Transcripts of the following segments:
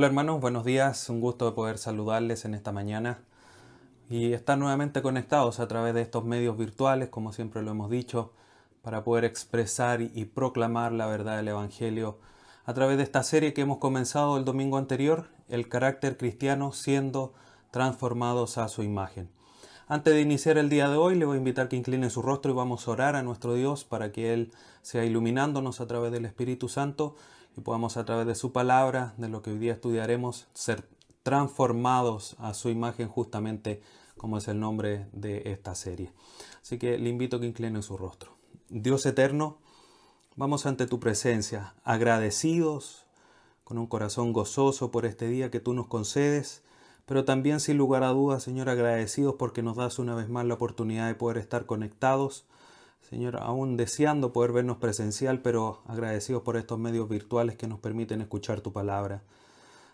Hola hermanos, buenos días, un gusto de poder saludarles en esta mañana y estar nuevamente conectados a través de estos medios virtuales, como siempre lo hemos dicho, para poder expresar y proclamar la verdad del Evangelio a través de esta serie que hemos comenzado el domingo anterior, el carácter cristiano siendo transformados a su imagen. Antes de iniciar el día de hoy, le voy a invitar que incline su rostro y vamos a orar a nuestro Dios para que Él sea iluminándonos a través del Espíritu Santo y podamos a través de su palabra, de lo que hoy día estudiaremos, ser transformados a su imagen justamente como es el nombre de esta serie. Así que le invito a que incline su rostro. Dios eterno, vamos ante tu presencia, agradecidos, con un corazón gozoso por este día que tú nos concedes, pero también sin lugar a dudas, Señor, agradecidos porque nos das una vez más la oportunidad de poder estar conectados Señor, aún deseando poder vernos presencial, pero agradecidos por estos medios virtuales que nos permiten escuchar tu palabra.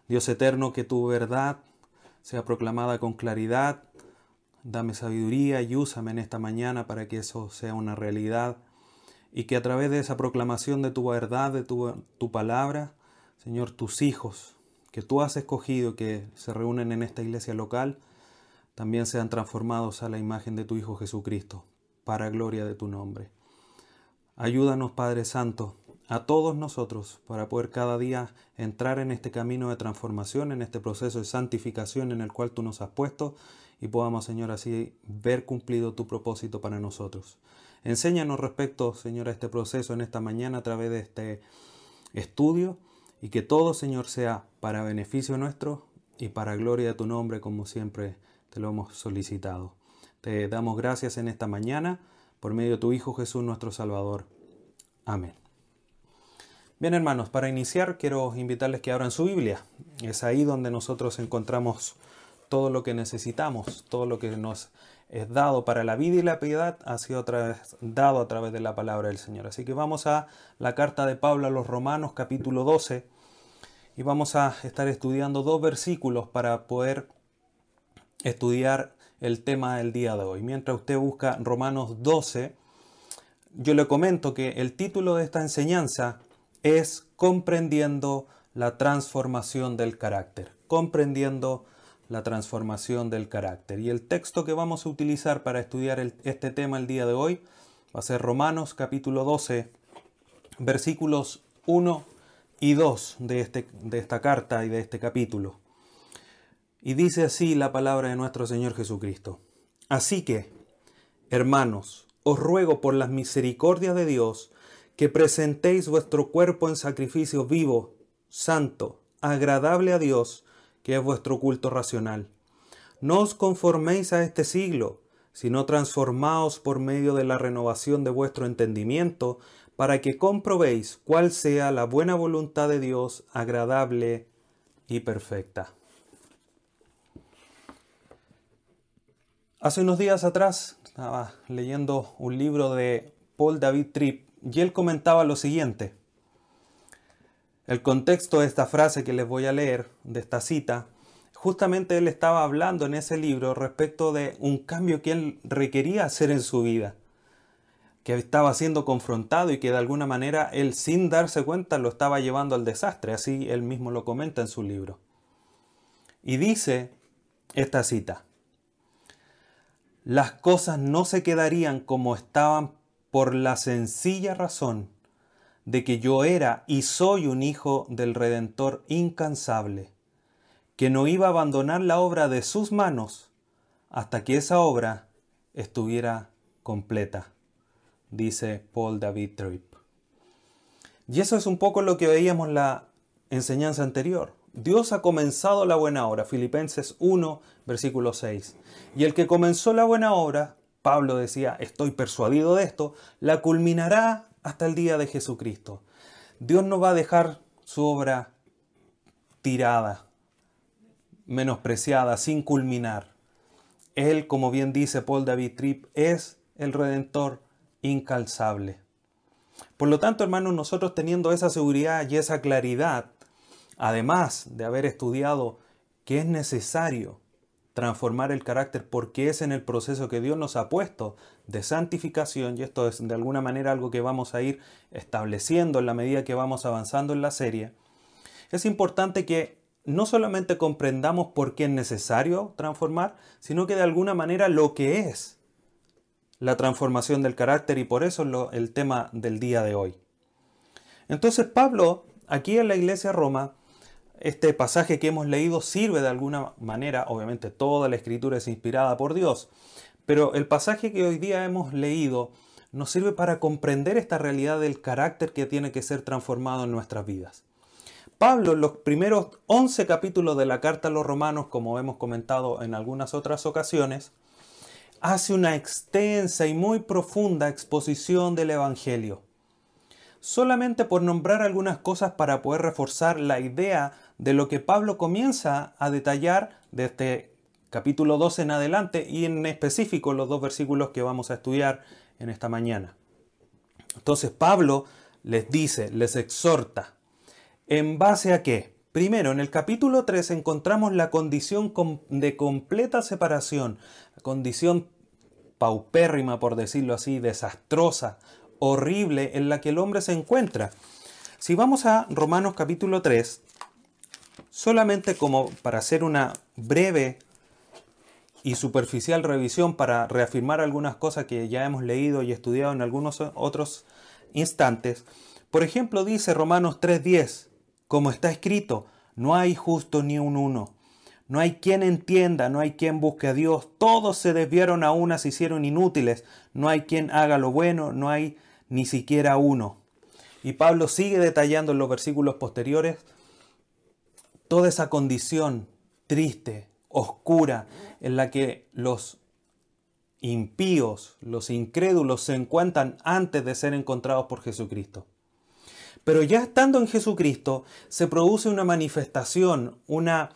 Dios eterno, que tu verdad sea proclamada con claridad. Dame sabiduría y úsame en esta mañana para que eso sea una realidad y que a través de esa proclamación de tu verdad, de tu, tu palabra, Señor, tus hijos que tú has escogido que se reúnen en esta iglesia local, también sean transformados a la imagen de tu Hijo Jesucristo para gloria de tu nombre. Ayúdanos, Padre Santo, a todos nosotros para poder cada día entrar en este camino de transformación, en este proceso de santificación en el cual tú nos has puesto y podamos, Señor, así ver cumplido tu propósito para nosotros. Enséñanos respecto, Señor, a este proceso en esta mañana a través de este estudio y que todo, Señor, sea para beneficio nuestro y para gloria de tu nombre, como siempre te lo hemos solicitado. Te damos gracias en esta mañana por medio de tu Hijo Jesús nuestro Salvador. Amén. Bien hermanos, para iniciar quiero invitarles que abran su Biblia. Es ahí donde nosotros encontramos todo lo que necesitamos, todo lo que nos es dado para la vida y la piedad ha sido dado a través de la palabra del Señor. Así que vamos a la carta de Pablo a los Romanos capítulo 12 y vamos a estar estudiando dos versículos para poder estudiar el tema del día de hoy. Mientras usted busca Romanos 12, yo le comento que el título de esta enseñanza es Comprendiendo la transformación del carácter. Comprendiendo la transformación del carácter. Y el texto que vamos a utilizar para estudiar este tema el día de hoy va a ser Romanos capítulo 12, versículos 1 y 2 de, este, de esta carta y de este capítulo. Y dice así la palabra de nuestro Señor Jesucristo. Así que, hermanos, os ruego por las misericordias de Dios que presentéis vuestro cuerpo en sacrificio vivo, santo, agradable a Dios, que es vuestro culto racional. No os conforméis a este siglo, sino transformaos por medio de la renovación de vuestro entendimiento, para que comprobéis cuál sea la buena voluntad de Dios, agradable y perfecta. Hace unos días atrás estaba leyendo un libro de Paul David Tripp y él comentaba lo siguiente. El contexto de esta frase que les voy a leer, de esta cita, justamente él estaba hablando en ese libro respecto de un cambio que él requería hacer en su vida, que estaba siendo confrontado y que de alguna manera él sin darse cuenta lo estaba llevando al desastre, así él mismo lo comenta en su libro. Y dice esta cita, las cosas no se quedarían como estaban por la sencilla razón de que yo era y soy un hijo del Redentor incansable, que no iba a abandonar la obra de sus manos hasta que esa obra estuviera completa, dice Paul David Tripp. Y eso es un poco lo que veíamos en la enseñanza anterior. Dios ha comenzado la buena obra, Filipenses 1, versículo 6. Y el que comenzó la buena obra, Pablo decía, estoy persuadido de esto, la culminará hasta el día de Jesucristo. Dios no va a dejar su obra tirada, menospreciada, sin culminar. Él, como bien dice Paul David Tripp, es el redentor incalzable. Por lo tanto, hermanos, nosotros teniendo esa seguridad y esa claridad, además de haber estudiado que es necesario transformar el carácter porque es en el proceso que Dios nos ha puesto de santificación y esto es de alguna manera algo que vamos a ir estableciendo en la medida que vamos avanzando en la serie, es importante que no solamente comprendamos por qué es necesario transformar, sino que de alguna manera lo que es la transformación del carácter y por eso es el tema del día de hoy. Entonces Pablo, aquí en la iglesia Roma, este pasaje que hemos leído sirve de alguna manera, obviamente toda la escritura es inspirada por Dios, pero el pasaje que hoy día hemos leído nos sirve para comprender esta realidad del carácter que tiene que ser transformado en nuestras vidas. Pablo en los primeros 11 capítulos de la carta a los romanos, como hemos comentado en algunas otras ocasiones, hace una extensa y muy profunda exposición del Evangelio. Solamente por nombrar algunas cosas para poder reforzar la idea de lo que Pablo comienza a detallar desde este capítulo 12 en adelante y en específico los dos versículos que vamos a estudiar en esta mañana. Entonces Pablo les dice, les exhorta, ¿En base a qué? Primero, en el capítulo 3 encontramos la condición de completa separación, condición paupérrima, por decirlo así, desastrosa, horrible en la que el hombre se encuentra. Si vamos a Romanos capítulo 3, solamente como para hacer una breve y superficial revisión para reafirmar algunas cosas que ya hemos leído y estudiado en algunos otros instantes, por ejemplo dice Romanos 3.10, como está escrito, no hay justo ni un uno. No hay quien entienda, no hay quien busque a Dios. Todos se desviaron a una, se hicieron inútiles. No hay quien haga lo bueno, no hay ni siquiera uno. Y Pablo sigue detallando en los versículos posteriores toda esa condición triste, oscura, en la que los impíos, los incrédulos se encuentran antes de ser encontrados por Jesucristo. Pero ya estando en Jesucristo se produce una manifestación, una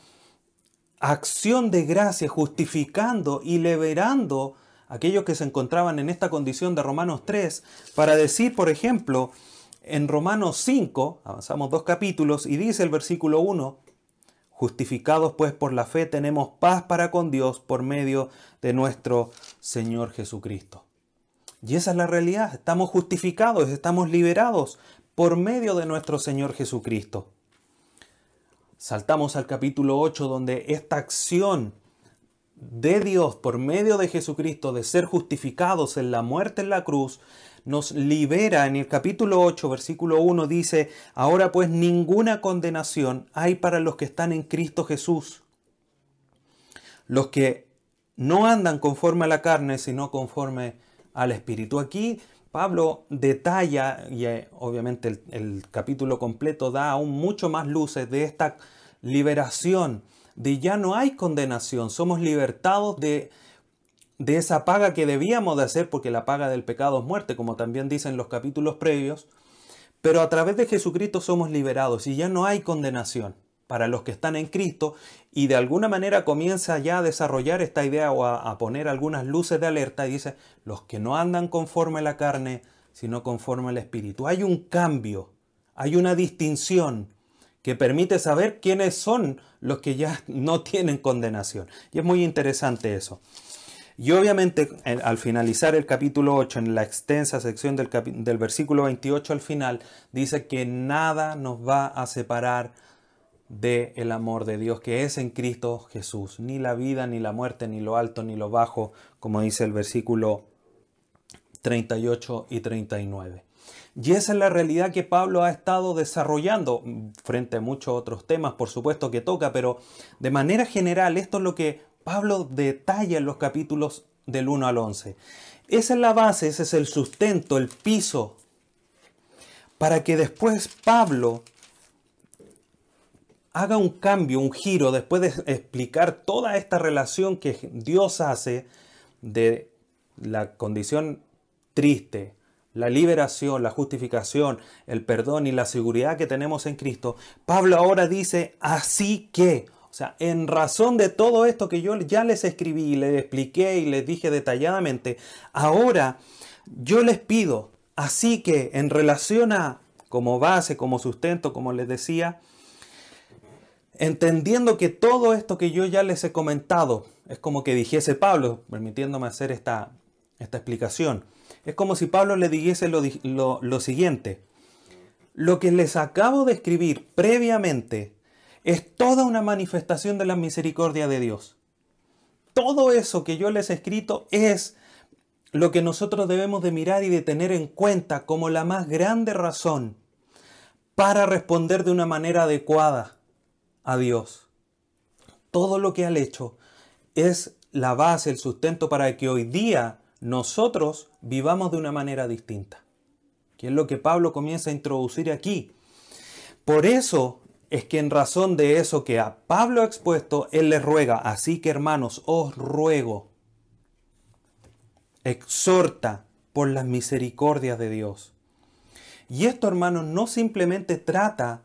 acción de gracia justificando y liberando a aquellos que se encontraban en esta condición de Romanos 3 para decir, por ejemplo, en Romanos 5, avanzamos dos capítulos, y dice el versículo 1, justificados pues por la fe tenemos paz para con Dios por medio de nuestro Señor Jesucristo. Y esa es la realidad, estamos justificados, estamos liberados por medio de nuestro Señor Jesucristo. Saltamos al capítulo 8 donde esta acción de Dios por medio de Jesucristo de ser justificados en la muerte en la cruz nos libera. En el capítulo 8, versículo 1 dice, ahora pues ninguna condenación hay para los que están en Cristo Jesús. Los que no andan conforme a la carne, sino conforme al Espíritu. Aquí Pablo detalla, y eh, obviamente el, capítulo completo da aún mucho más luces de esta liberación, de ya no hay condenación, somos libertados de, de esa paga que debíamos de hacer, porque la paga del pecado es muerte, como también dicen los capítulos previos, pero a través de Jesucristo somos liberados y ya no hay condenación para los que están en Cristo y de alguna manera comienza ya a desarrollar esta idea o a, poner algunas luces de alerta y dice, los que no andan conforme a la carne, sino conforme al Espíritu. Hay un cambio, hay una distinción que permite saber quiénes son los que ya no tienen condenación. Y es muy interesante eso. Y obviamente al finalizar el capítulo 8, en la extensa sección del, del versículo 28 al final, dice que nada nos va a separar de el amor de Dios que es en Cristo Jesús. Ni la vida, ni la muerte, ni lo alto, ni lo bajo, como dice el versículo 38 y 39. Y esa es la realidad que Pablo ha estado desarrollando frente a muchos otros temas, por supuesto que toca, pero de manera general esto es lo que Pablo detalla en los capítulos del 1 al 11. Esa es la base, ese es el sustento, el piso, para que después Pablo haga un cambio, un giro, después de explicar toda esta relación que Dios hace de la condición triste, la liberación, la justificación, el perdón y la seguridad que tenemos en Cristo, Pablo ahora dice, así que, sea, en razón de todo esto que yo ya les escribí y les expliqué y les dije detalladamente, ahora yo les pido, así que en relación a como base, como sustento, como les decía, entendiendo que todo esto que yo ya les he comentado, es como que dijese Pablo, permitiéndome hacer esta, esta explicación, es como si Pablo le dijese lo, lo, lo siguiente, lo que les acabo de escribir previamente es toda una manifestación de la misericordia de Dios. Todo eso que yo les he escrito es lo que nosotros debemos de mirar y de tener en cuenta como la más grande razón para responder de una manera adecuada a Dios. Todo lo que ha hecho es la base, el sustento para que hoy día nosotros vivamos de una manera distinta, que es lo que Pablo comienza a introducir aquí. Por eso es que en razón de eso que a Pablo ha expuesto, él les ruega, así que hermanos, os ruego, exhorta por las misericordias de Dios. Y esto, hermanos, no simplemente trata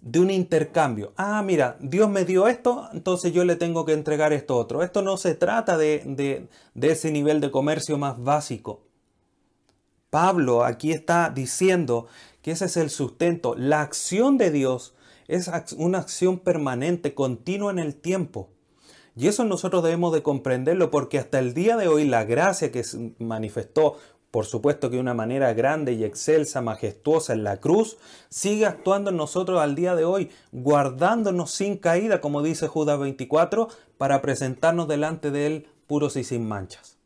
de un intercambio. Ah, mira, Dios me dio esto, entonces yo le tengo que entregar esto otro. Esto no se trata de, de ese nivel de comercio más básico. Pablo aquí está diciendo que ese es el sustento. La acción de Dios es una acción permanente, continua en el tiempo. Y eso nosotros debemos de comprenderlo porque hasta el día de hoy la gracia que manifestó por supuesto que de una manera grande y excelsa, majestuosa en la cruz, sigue actuando en nosotros al día de hoy, guardándonos sin caída, como dice Judas 24, para presentarnos delante de Él puros y sin manchas.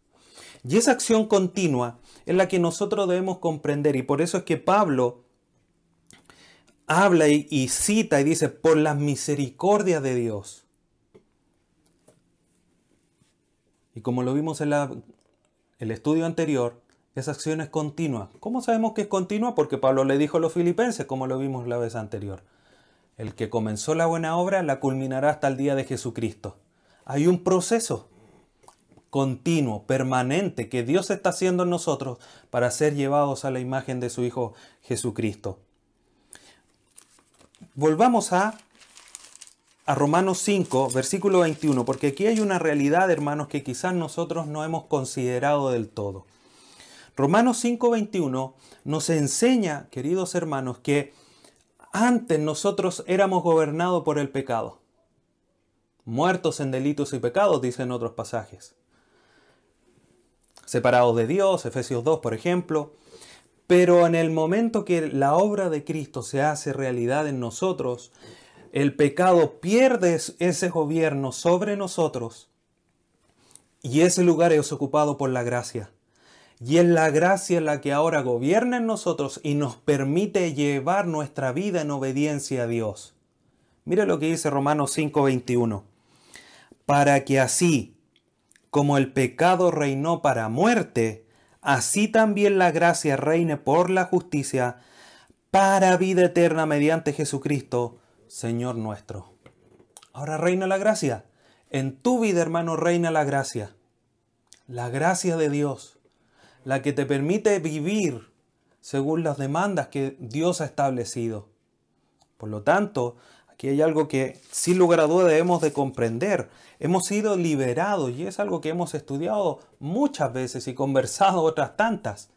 Y esa acción continua es la que nosotros debemos comprender y por eso es que Pablo habla y, cita y dice, por las misericordias de Dios. Y como lo vimos en el estudio anterior, esa acción es continua. ¿Cómo sabemos que es continua? Porque Pablo le dijo a los filipenses, como lo vimos la vez anterior. El que comenzó la buena obra la culminará hasta el día de Jesucristo. Hay un proceso continuo, permanente, que Dios está haciendo en nosotros para ser llevados a la imagen de su Hijo Jesucristo. Volvamos a, a Romanos 5, versículo 21, porque aquí hay una realidad, hermanos, que quizás nosotros no hemos considerado del todo. Romanos 5:21 nos enseña, queridos hermanos, que antes nosotros éramos gobernados por el pecado. Muertos en delitos y pecados, dicen otros pasajes. Separados de Dios, Efesios 2, por ejemplo. Pero en el momento que la obra de Cristo se hace realidad en nosotros, el pecado pierde ese gobierno sobre nosotros y ese lugar es ocupado por la gracia. Y es la gracia la que ahora gobierna en nosotros y nos permite llevar nuestra vida en obediencia a Dios. Mire lo que dice Romanos 5:21. Para que así como el pecado reinó para muerte, así también la gracia reine por la justicia para vida eterna mediante Jesucristo, Señor nuestro. Ahora reina la gracia. En tu vida, hermano, reina la gracia. La gracia de Dios la que te permite vivir según las demandas que Dios ha establecido. Por lo tanto, aquí hay algo que sin lugar a duda debemos de comprender. Hemos sido liberados y es algo que hemos estudiado muchas veces y conversado otras tantas.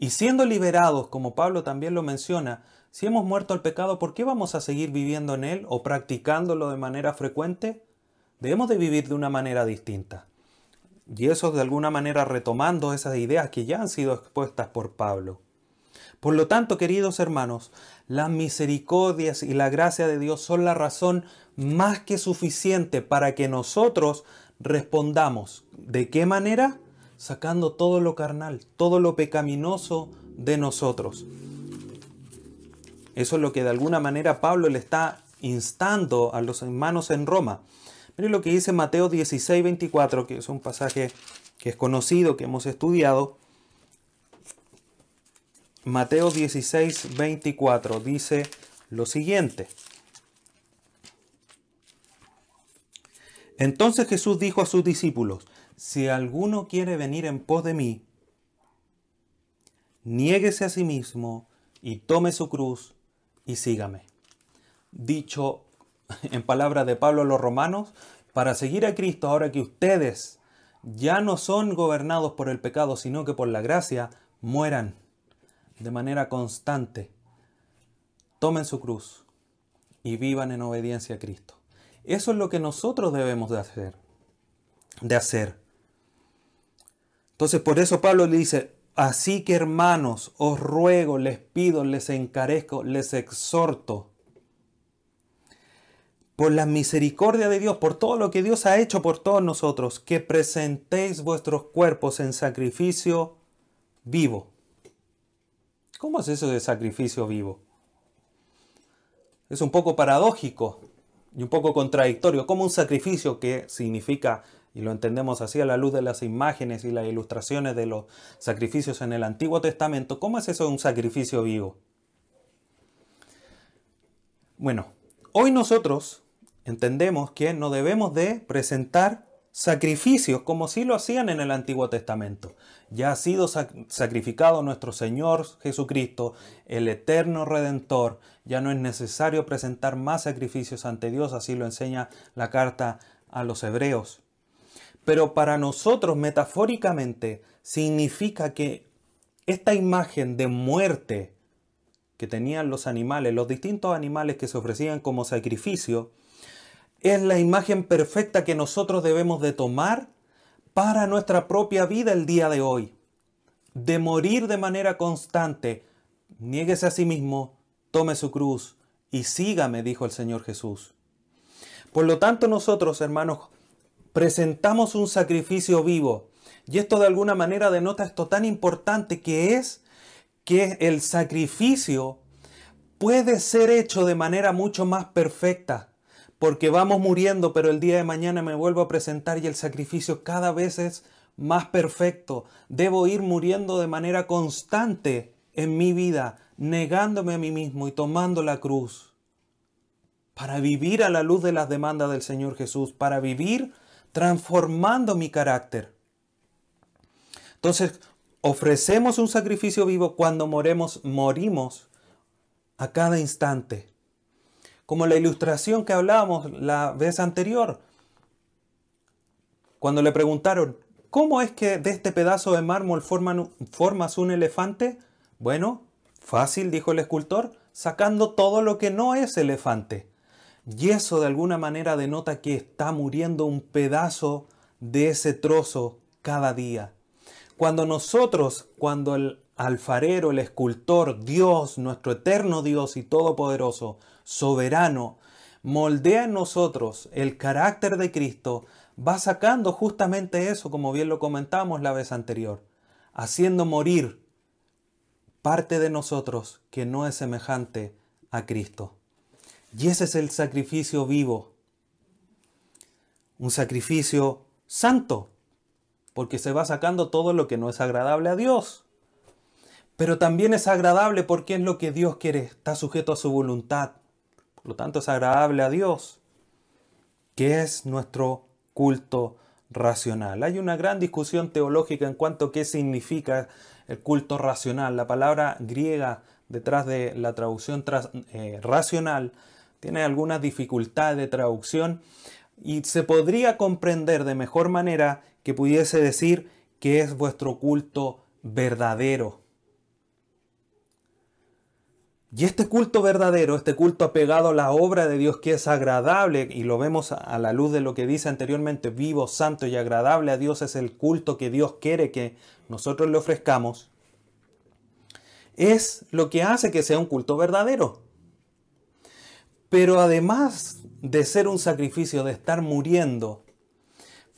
Y siendo liberados, como Pablo también lo menciona, si hemos muerto al pecado, ¿por qué vamos a seguir viviendo en él o practicándolo de manera frecuente? Debemos de vivir de una manera distinta. Y eso de alguna manera retomando esas ideas que ya han sido expuestas por Pablo. Por lo tanto, queridos hermanos, las misericordias y la gracia de Dios son la razón más que suficiente para que nosotros respondamos. ¿De qué manera? Sacando todo lo carnal, todo lo pecaminoso de nosotros. Eso es lo que de alguna manera Pablo le está instando a los hermanos en Roma. Mire lo que dice Mateo 16, 24, que es un pasaje que es conocido, que hemos estudiado. Mateo 16, 24 dice lo siguiente. Entonces Jesús dijo a sus discípulos, si alguno quiere venir en pos de mí, niéguese a sí mismo y tome su cruz y sígame. Dicho en palabras de Pablo a los romanos, para seguir a Cristo ahora que ustedes ya no son gobernados por el pecado, sino que por la gracia, mueran de manera constante. Tomen su cruz y vivan en obediencia a Cristo. Eso es lo que nosotros debemos de hacer. De hacer. Entonces por eso Pablo le dice, así que hermanos, os ruego, les pido, les encarezco, les exhorto por la misericordia de Dios, por todo lo que Dios ha hecho por todos nosotros, que presentéis vuestros cuerpos en sacrificio vivo. ¿Cómo es eso de sacrificio vivo? Es un poco paradójico y un poco contradictorio. Como un sacrificio que significa, y lo entendemos así a la luz de las imágenes y las ilustraciones de los sacrificios en el Antiguo Testamento, ¿cómo es eso un sacrificio vivo? Bueno, hoy nosotros entendemos que no debemos de presentar sacrificios como si lo hacían en el Antiguo Testamento. Ya ha sido sacrificado nuestro Señor Jesucristo, el eterno Redentor. Ya no es necesario presentar más sacrificios ante Dios, así lo enseña la carta a los hebreos. Pero para nosotros, metafóricamente, significa que esta imagen de muerte que tenían los animales, los distintos animales que se ofrecían como sacrificio, es la imagen perfecta que nosotros debemos de tomar para nuestra propia vida el día de hoy. De morir de manera constante. Niéguese a sí mismo, tome su cruz y sígame, dijo el Señor Jesús. Por lo tanto, nosotros, hermanos, presentamos un sacrificio vivo. Y esto de alguna manera denota esto tan importante que es que el sacrificio puede ser hecho de manera mucho más perfecta porque vamos muriendo, pero el día de mañana me vuelvo a presentar y el sacrificio cada vez es más perfecto. Debo ir muriendo de manera constante en mi vida, negándome a mí mismo y tomando la cruz, para vivir a la luz de las demandas del Señor Jesús, para vivir transformando mi carácter. Entonces, ofrecemos un sacrificio vivo cuando moremos, morimos a cada instante como la ilustración que hablábamos la vez anterior, cuando le preguntaron, ¿cómo es que de este pedazo de mármol formas un elefante? Bueno, fácil, dijo el escultor, sacando todo lo que no es elefante. Y eso de alguna manera denota que está muriendo un pedazo de ese trozo cada día. Cuando nosotros, cuando el alfarero, el escultor, Dios, nuestro eterno Dios y todopoderoso, soberano, moldea en nosotros el carácter de Cristo, va sacando justamente eso, como bien lo comentamos la vez anterior, haciendo morir parte de nosotros que no es semejante a Cristo. Y ese es el sacrificio vivo, un sacrificio santo, porque se va sacando todo lo que no es agradable a Dios. Pero también es agradable porque es lo que Dios quiere, está sujeto a su voluntad. Por lo tanto, es agradable a Dios, que es nuestro culto racional. Hay una gran discusión teológica en cuanto a qué significa el culto racional. La palabra griega detrás de la traducción eh, racional tiene algunas dificultades de traducción y se podría comprender de mejor manera que pudiese decir que es vuestro culto verdadero. Y este culto verdadero, este culto apegado a la obra de Dios que es agradable, y lo vemos a la luz de lo que dice anteriormente, vivo, santo y agradable a Dios es el culto que Dios quiere que nosotros le ofrezcamos, es lo que hace que sea un culto verdadero. Pero además de ser un sacrificio, de estar muriendo,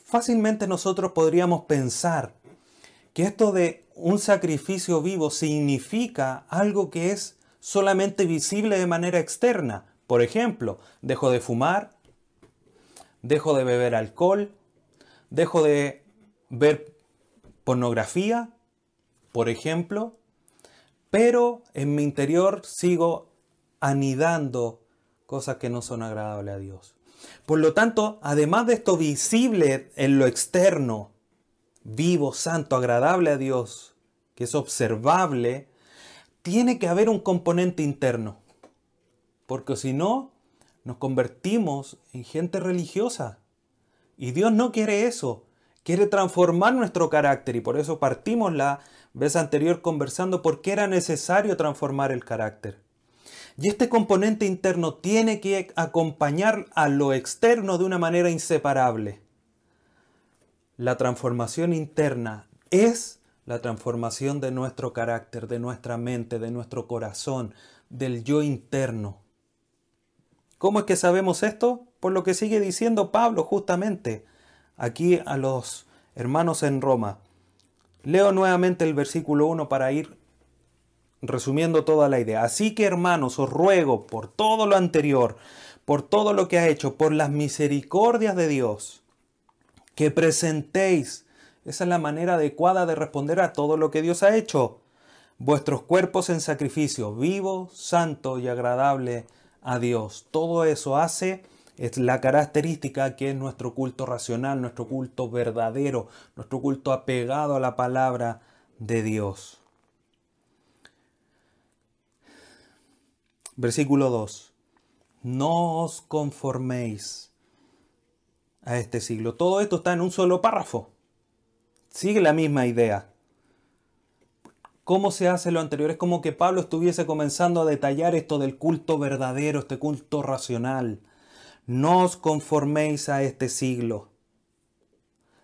fácilmente nosotros podríamos pensar que esto de un sacrificio vivo significa algo que es solamente visible de manera externa. Por ejemplo, dejo de fumar, dejo de beber alcohol, dejo de ver pornografía, por ejemplo, pero en mi interior sigo anidando cosas que no son agradables a Dios. Por lo tanto, además de esto visible en lo externo, vivo, santo, agradable a Dios, que es observable, tiene que haber un componente interno. Porque si no, nos convertimos en gente religiosa. Y Dios no quiere eso. Quiere transformar nuestro carácter. Y por eso partimos la vez anterior conversando por qué era necesario transformar el carácter. Y este componente interno tiene que acompañar a lo externo de una manera inseparable. La transformación interna es la transformación de nuestro carácter, de nuestra mente, de nuestro corazón, del yo interno. ¿Cómo es que sabemos esto? Por lo que sigue diciendo Pablo justamente aquí a los hermanos en Roma. Leo nuevamente el versículo 1 para ir resumiendo toda la idea. Así que hermanos, os ruego por todo lo anterior, por todo lo que ha hecho, por las misericordias de Dios, que presentéis, esa es la manera adecuada de responder a todo lo que Dios ha hecho, vuestros cuerpos en sacrificio vivo, santo y agradable a Dios. Todo eso hace es la característica que es nuestro culto racional, nuestro culto verdadero, nuestro culto apegado a la palabra de Dios. Versículo 2. No os conforméis a este siglo. Todo esto está en un solo párrafo. Sigue la misma idea. ¿Cómo se hace lo anterior? Es como que Pablo estuviese comenzando a detallar esto del culto verdadero, este culto racional. No os conforméis a este siglo,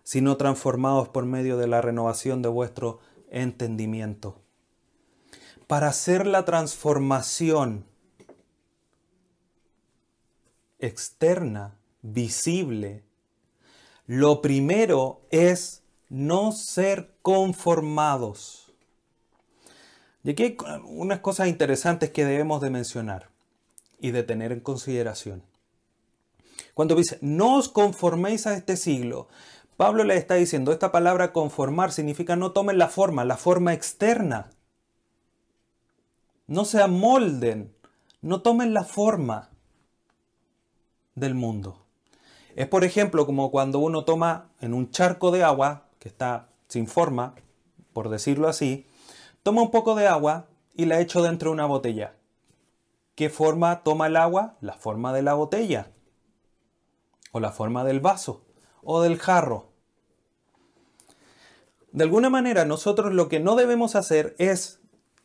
sino transformados por medio de la renovación de vuestro entendimiento. Para hacer la transformación externa, visible, lo primero es no ser conformados. Y aquí hay unas cosas interesantes que debemos de mencionar y de tener en consideración. Cuando dice, no os conforméis a este siglo, Pablo le está diciendo, esta palabra conformar significa no tomen la forma, la forma externa. No se amolden, no tomen la forma del mundo. Es por ejemplo como cuando uno toma en un charco de agua, que está sin forma, por decirlo así, toma un poco de agua y la echo dentro de una botella. ¿Qué forma toma el agua? La forma de la botella, o la forma del vaso, o del jarro. De alguna manera nosotros lo que no debemos hacer es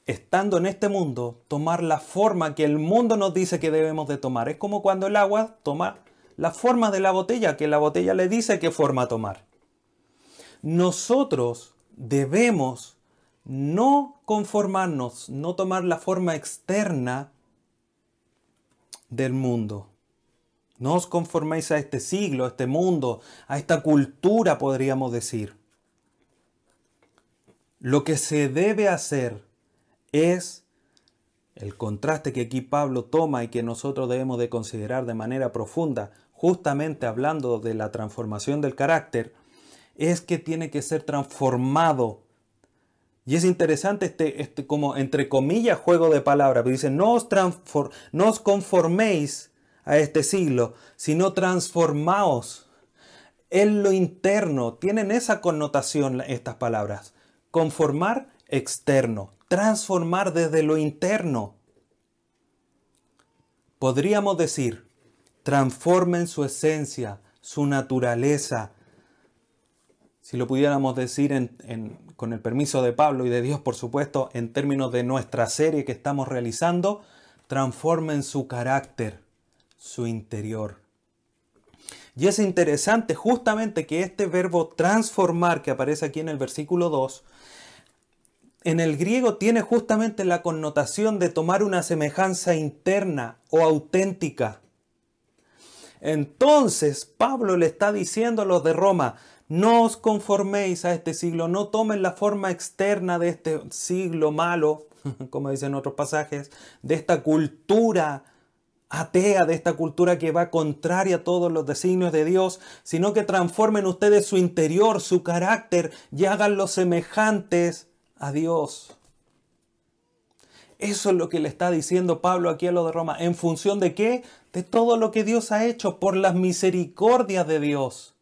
estando en este mundo, tomar la forma que el mundo nos dice que debemos de tomar. Es como cuando el agua toma la forma de la botella, que la botella le dice qué forma tomar. Nosotros debemos no conformarnos, no tomar la forma externa del mundo. No os conforméis a este siglo, a este mundo, a esta cultura, podríamos decir. Lo que se debe hacer es el contraste que aquí Pablo toma y que nosotros debemos de considerar de manera profunda, justamente hablando de la transformación del carácter, es que tiene que ser transformado. Y es interesante este, este como entre comillas juego de palabras, dice, no os, no os conforméis a este siglo, sino transformaos en lo interno. Tienen esa connotación estas palabras. Conformar externo, transformar desde lo interno. Podríamos decir, transformen su esencia, su naturaleza. Si lo pudiéramos decir con el permiso de Pablo y de Dios, por supuesto, en términos de nuestra serie que estamos realizando, transformen su carácter, su interior. Y es interesante justamente que este verbo transformar que aparece aquí en el versículo 2 en el griego tiene justamente la connotación de tomar una semejanza interna o auténtica. Entonces Pablo le está diciendo a los de Roma, no os conforméis a este siglo, no tomen la forma externa de este siglo malo, como dicen otros pasajes, de esta cultura atea, de esta cultura que va contraria a todos los designios de Dios, sino que transformen ustedes su interior, su carácter y háganlo semejantes a Dios. Eso es lo que le está diciendo Pablo aquí a lo de Roma. ¿En función de qué? De todo lo que Dios ha hecho por las misericordias de Dios.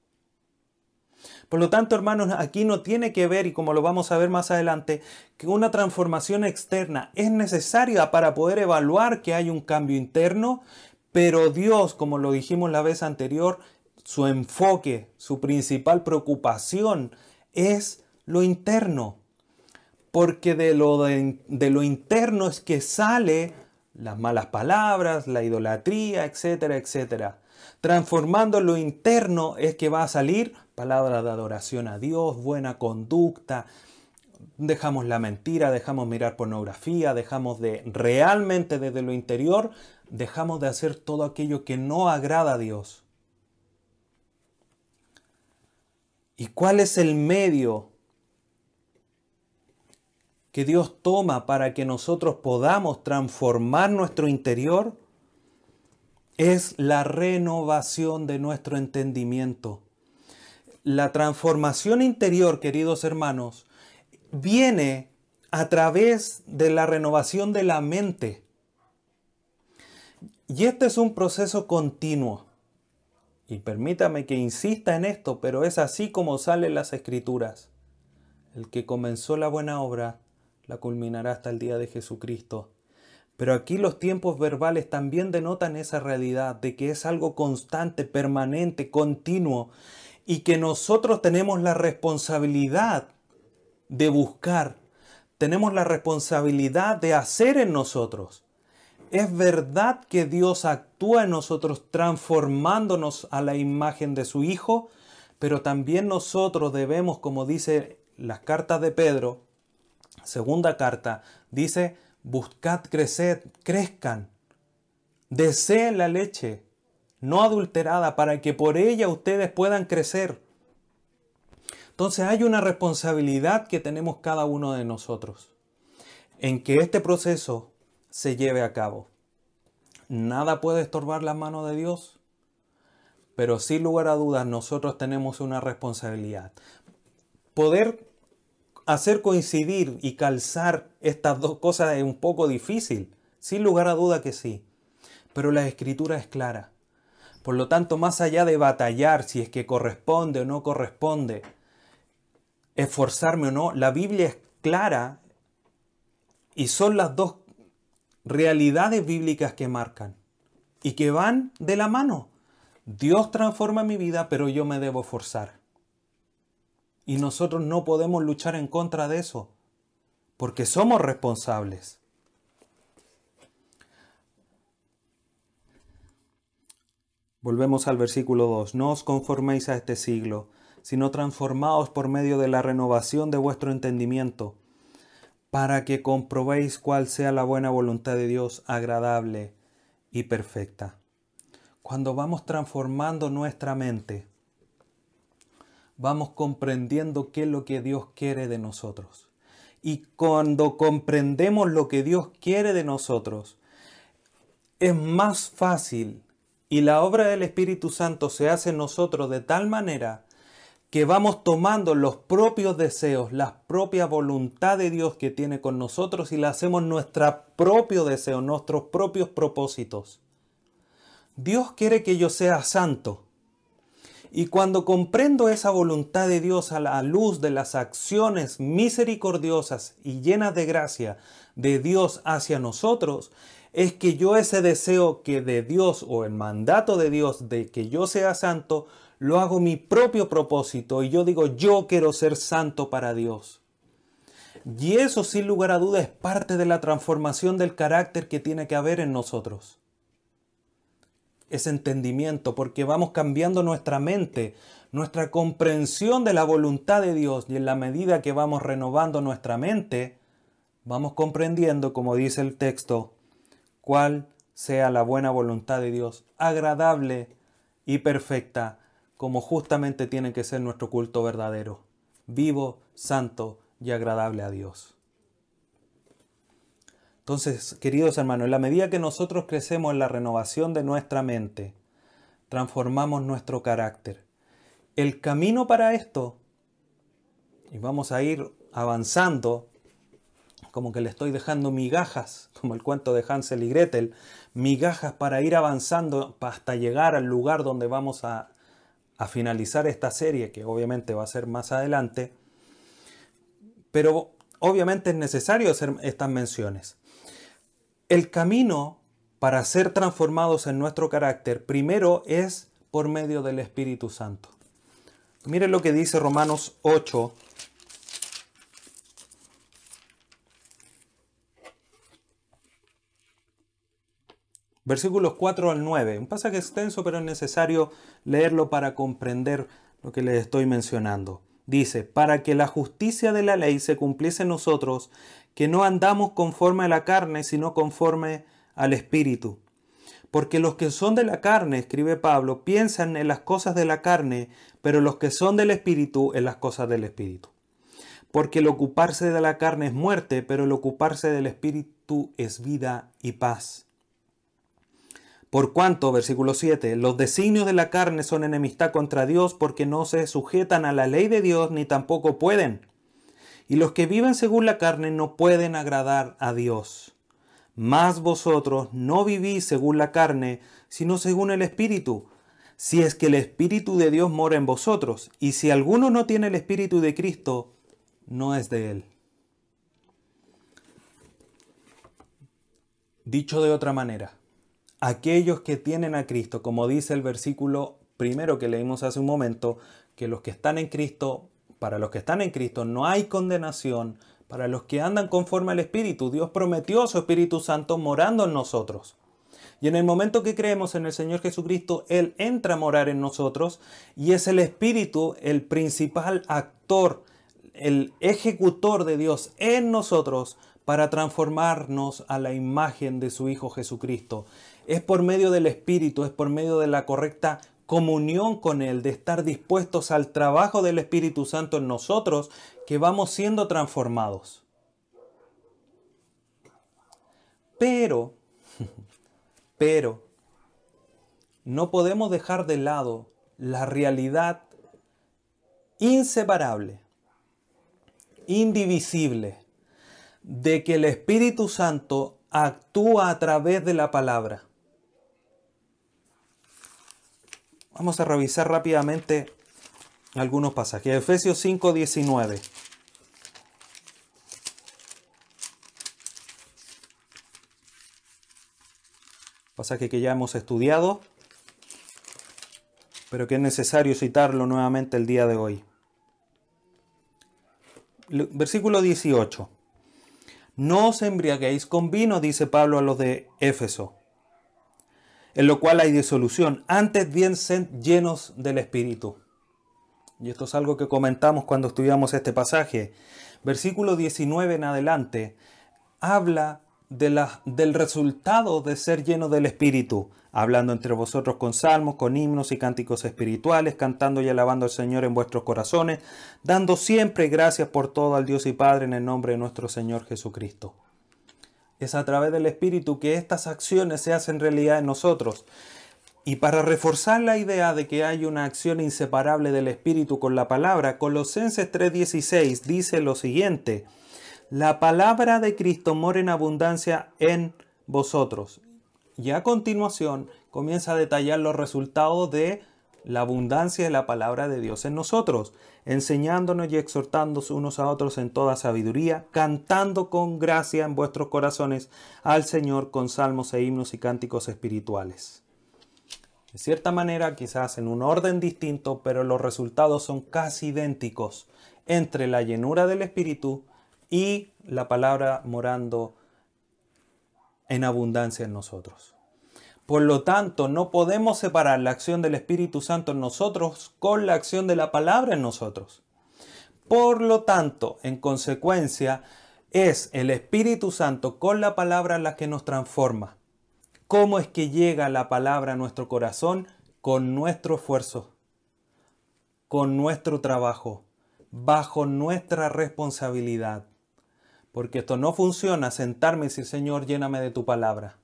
Por lo tanto, hermanos, aquí no tiene que ver, y como lo vamos a ver más adelante, que una transformación externa es necesaria para poder evaluar que hay un cambio interno, pero Dios, como lo dijimos la vez anterior, su enfoque, su principal preocupación es lo interno porque de lo, de, lo interno es que sale las malas palabras, la idolatría, etcétera, etcétera. Transformando lo interno es que va a salir palabras de adoración a Dios, buena conducta, dejamos la mentira, dejamos mirar pornografía, dejamos de realmente desde lo interior, dejamos de hacer todo aquello que no agrada a Dios. ¿Y cuál es el medio que Dios toma para que nosotros podamos transformar nuestro interior? Es la renovación de nuestro entendimiento. La transformación interior, queridos hermanos, viene a través de la renovación de la mente. Y este es un proceso continuo. Y permítame que insista en esto, pero es así como salen las escrituras. El que comenzó la buena obra la culminará hasta el día de Jesucristo. Pero aquí los tiempos verbales también denotan esa realidad de que es algo constante, permanente, continuo, y que nosotros tenemos la responsabilidad de buscar, tenemos la responsabilidad de hacer en nosotros. Es verdad que Dios actúa en nosotros transformándonos a la imagen de su Hijo, pero también nosotros debemos, como dice las cartas de Pedro, segunda carta, dice, buscad crecer, crezcan, deseen la leche no adulterada para que por ella ustedes puedan crecer. Entonces hay una responsabilidad que tenemos cada uno de nosotros en que este proceso se lleve a cabo. Nada puede estorbar la mano de Dios, pero sin lugar a dudas nosotros tenemos una responsabilidad. Poder hacer coincidir y calzar estas dos cosas es un poco difícil, sin lugar a duda que sí, pero la escritura es clara. Por lo tanto, más allá de batallar si es que corresponde o no corresponde, esforzarme o no, la Biblia es clara y son las dos realidades bíblicas que marcan y que van de la mano. Dios transforma mi vida, pero yo me debo forzar. Y nosotros no podemos luchar en contra de eso, porque somos responsables. Volvemos al versículo 2. No os conforméis a este siglo, sino transformaos por medio de la renovación de vuestro entendimiento, para que comprobéis cuál sea la buena voluntad de Dios, agradable y perfecta. Cuando vamos transformando nuestra mente, vamos comprendiendo qué es lo que Dios quiere de nosotros. Y cuando comprendemos lo que Dios quiere de nosotros, es más fácil y la obra del Espíritu Santo se hace en nosotros de tal manera que vamos tomando los propios deseos, la propia voluntad de Dios que tiene con nosotros y la hacemos nuestro propio deseo, nuestros propios propósitos. Dios quiere que yo sea santo. Y cuando comprendo esa voluntad de Dios a la luz de las acciones misericordiosas y llenas de gracia de Dios hacia nosotros, es que yo ese deseo que de Dios o el mandato de Dios de que yo sea santo, lo hago mi propio propósito y yo digo, yo quiero ser santo para Dios. Y eso sin lugar a duda es parte de la transformación del carácter que tiene que haber en nosotros. Ese entendimiento, porque vamos cambiando nuestra mente, nuestra comprensión de la voluntad de Dios y en la medida que vamos renovando nuestra mente, vamos comprendiendo, como dice el texto, cuál sea la buena voluntad de Dios, agradable y perfecta como justamente tiene que ser nuestro culto verdadero, vivo, santo y agradable a Dios. Entonces, queridos hermanos, en la medida que nosotros crecemos en la renovación de nuestra mente, transformamos nuestro carácter. El camino para esto, y vamos a ir avanzando, como que le estoy dejando migajas, como el cuento de Hansel y Gretel, migajas para ir avanzando hasta llegar al lugar donde vamos a a finalizar esta serie, que obviamente va a ser más adelante, pero obviamente es necesario hacer estas menciones. El camino para ser transformados en nuestro carácter, primero es por medio del Espíritu Santo. Miren lo que dice Romanos 8, Versículos 4 al 9. Un pasaje extenso, pero es necesario leerlo para comprender lo que les estoy mencionando. dice, para que la justicia de la ley se cumpliese en nosotros, que no andamos conforme a la carne, sino conforme al Espíritu. Porque los que son de la carne, escribe Pablo, piensan en las cosas de la carne, pero los que son del Espíritu en las cosas del Espíritu. Porque el ocuparse de la carne es muerte, pero el ocuparse del Espíritu es vida y paz. Por cuanto, versículo 7, los designios de la carne son enemistad contra Dios porque no se sujetan a la ley de Dios ni tampoco pueden. Y los que viven según la carne no pueden agradar a Dios. Mas vosotros no vivís según la carne, sino según el Espíritu, si es que el Espíritu de Dios mora en vosotros. Y si alguno no tiene el Espíritu de Cristo, no es de él. Dicho de otra manera, aquellos que tienen a Cristo, como dice el versículo primero que leímos hace un momento, que los que están en Cristo, para los que están en Cristo no hay condenación, para los que andan conforme al Espíritu, Dios prometió a su Espíritu Santo morando en nosotros. Y en el momento que creemos en el Señor Jesucristo, Él entra a morar en nosotros y es el Espíritu el principal actor, el ejecutor de Dios en nosotros para transformarnos a la imagen de su Hijo Jesucristo. Es por medio del Espíritu, es por medio de la correcta comunión con Él, de estar dispuestos al trabajo del Espíritu Santo en nosotros, que vamos siendo transformados. Pero, pero, no podemos dejar de lado la realidad inseparable, indivisible, de que el Espíritu Santo actúa a través de la palabra. Vamos a revisar rápidamente algunos pasajes. Efesios 5, 19. Pasaje que ya hemos estudiado, pero que es necesario citarlo nuevamente el día de hoy. Versículo 18. No os embriaguéis con vino, dice Pablo a los de Éfeso en lo cual hay disolución. Antes bien sed llenos del Espíritu. Y esto es algo que comentamos cuando estudiamos este pasaje. Versículo 19 en adelante habla de la, del resultado de ser lleno del Espíritu, hablando entre vosotros con salmos, con himnos y cánticos espirituales, cantando y alabando al Señor en vuestros corazones, dando siempre gracias por todo al Dios y Padre en el nombre de nuestro Señor Jesucristo. Es a través del Espíritu que estas acciones se hacen realidad en nosotros. Y para reforzar la idea de que hay una acción inseparable del Espíritu con la palabra, Colosenses 3:16 dice lo siguiente, la palabra de Cristo mora en abundancia en vosotros. Y a continuación comienza a detallar los resultados de la abundancia de la palabra de Dios en nosotros, enseñándonos y exhortándonos unos a otros en toda sabiduría, cantando con gracia en vuestros corazones al Señor con salmos e himnos y cánticos espirituales. De cierta manera, quizás en un orden distinto, pero los resultados son casi idénticos entre la llenura del Espíritu y la palabra morando en abundancia en nosotros. Por lo tanto, no podemos separar la acción del Espíritu Santo en nosotros con la acción de la palabra en nosotros. Por lo tanto, en consecuencia, es el Espíritu Santo con la palabra la que nos transforma. ¿Cómo es que llega la palabra a nuestro corazón? Con nuestro esfuerzo, con nuestro trabajo, bajo nuestra responsabilidad. Porque esto no funciona sentarme y decir, Señor, lléname de tu palabra.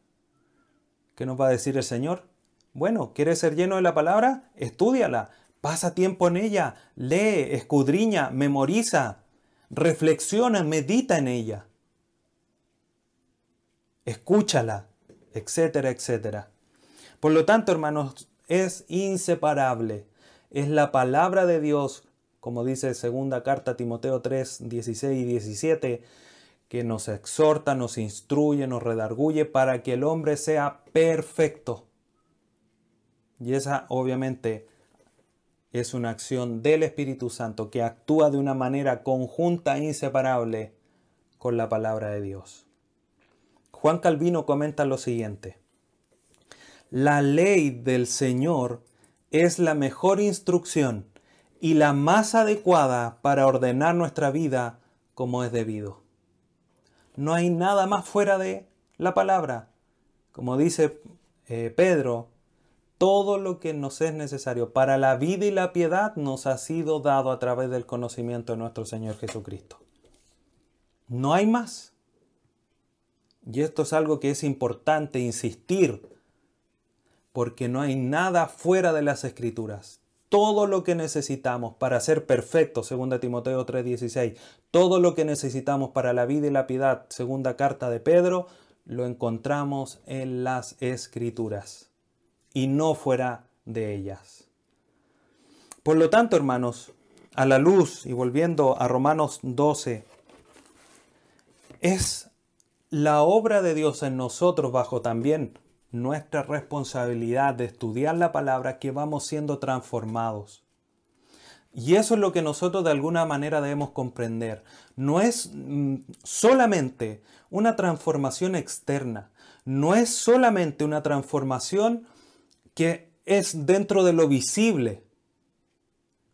¿Qué nos va a decir el Señor? Bueno, ¿quieres ser lleno de la palabra? Estúdiala, pasa tiempo en ella, lee, escudriña, memoriza, reflexiona, medita en ella. Escúchala, etcétera, etcétera. Por lo tanto, hermanos, es inseparable. Es la palabra de Dios, como dice segunda carta Timoteo 3, 16 y 17, que nos exhorta, nos instruye, nos redarguye para que el hombre sea perfecto. Y esa obviamente es una acción del Espíritu Santo que actúa de una manera conjunta e inseparable con la palabra de Dios. Juan Calvino comenta lo siguiente. La ley del Señor es la mejor instrucción y la más adecuada para ordenar nuestra vida como es debido. No hay nada más fuera de la palabra. Como dice eh, Pedro, todo lo que nos es necesario para la vida y la piedad nos ha sido dado a través del conocimiento de nuestro Señor Jesucristo. No hay más. Y esto es algo que es importante insistir, porque no hay nada fuera de las escrituras. Todo lo que necesitamos para ser perfectos, segunda Timoteo 3:16, todo lo que necesitamos para la vida y la piedad, segunda carta de Pedro, lo encontramos en las escrituras y no fuera de ellas. Por lo tanto, hermanos, a la luz y volviendo a Romanos 12, es la obra de Dios en nosotros bajo también nuestra responsabilidad de estudiar la palabra que vamos siendo transformados. Y eso es lo que nosotros de alguna manera debemos comprender. No es mm, solamente una transformación externa, no es solamente una transformación que es dentro de lo visible,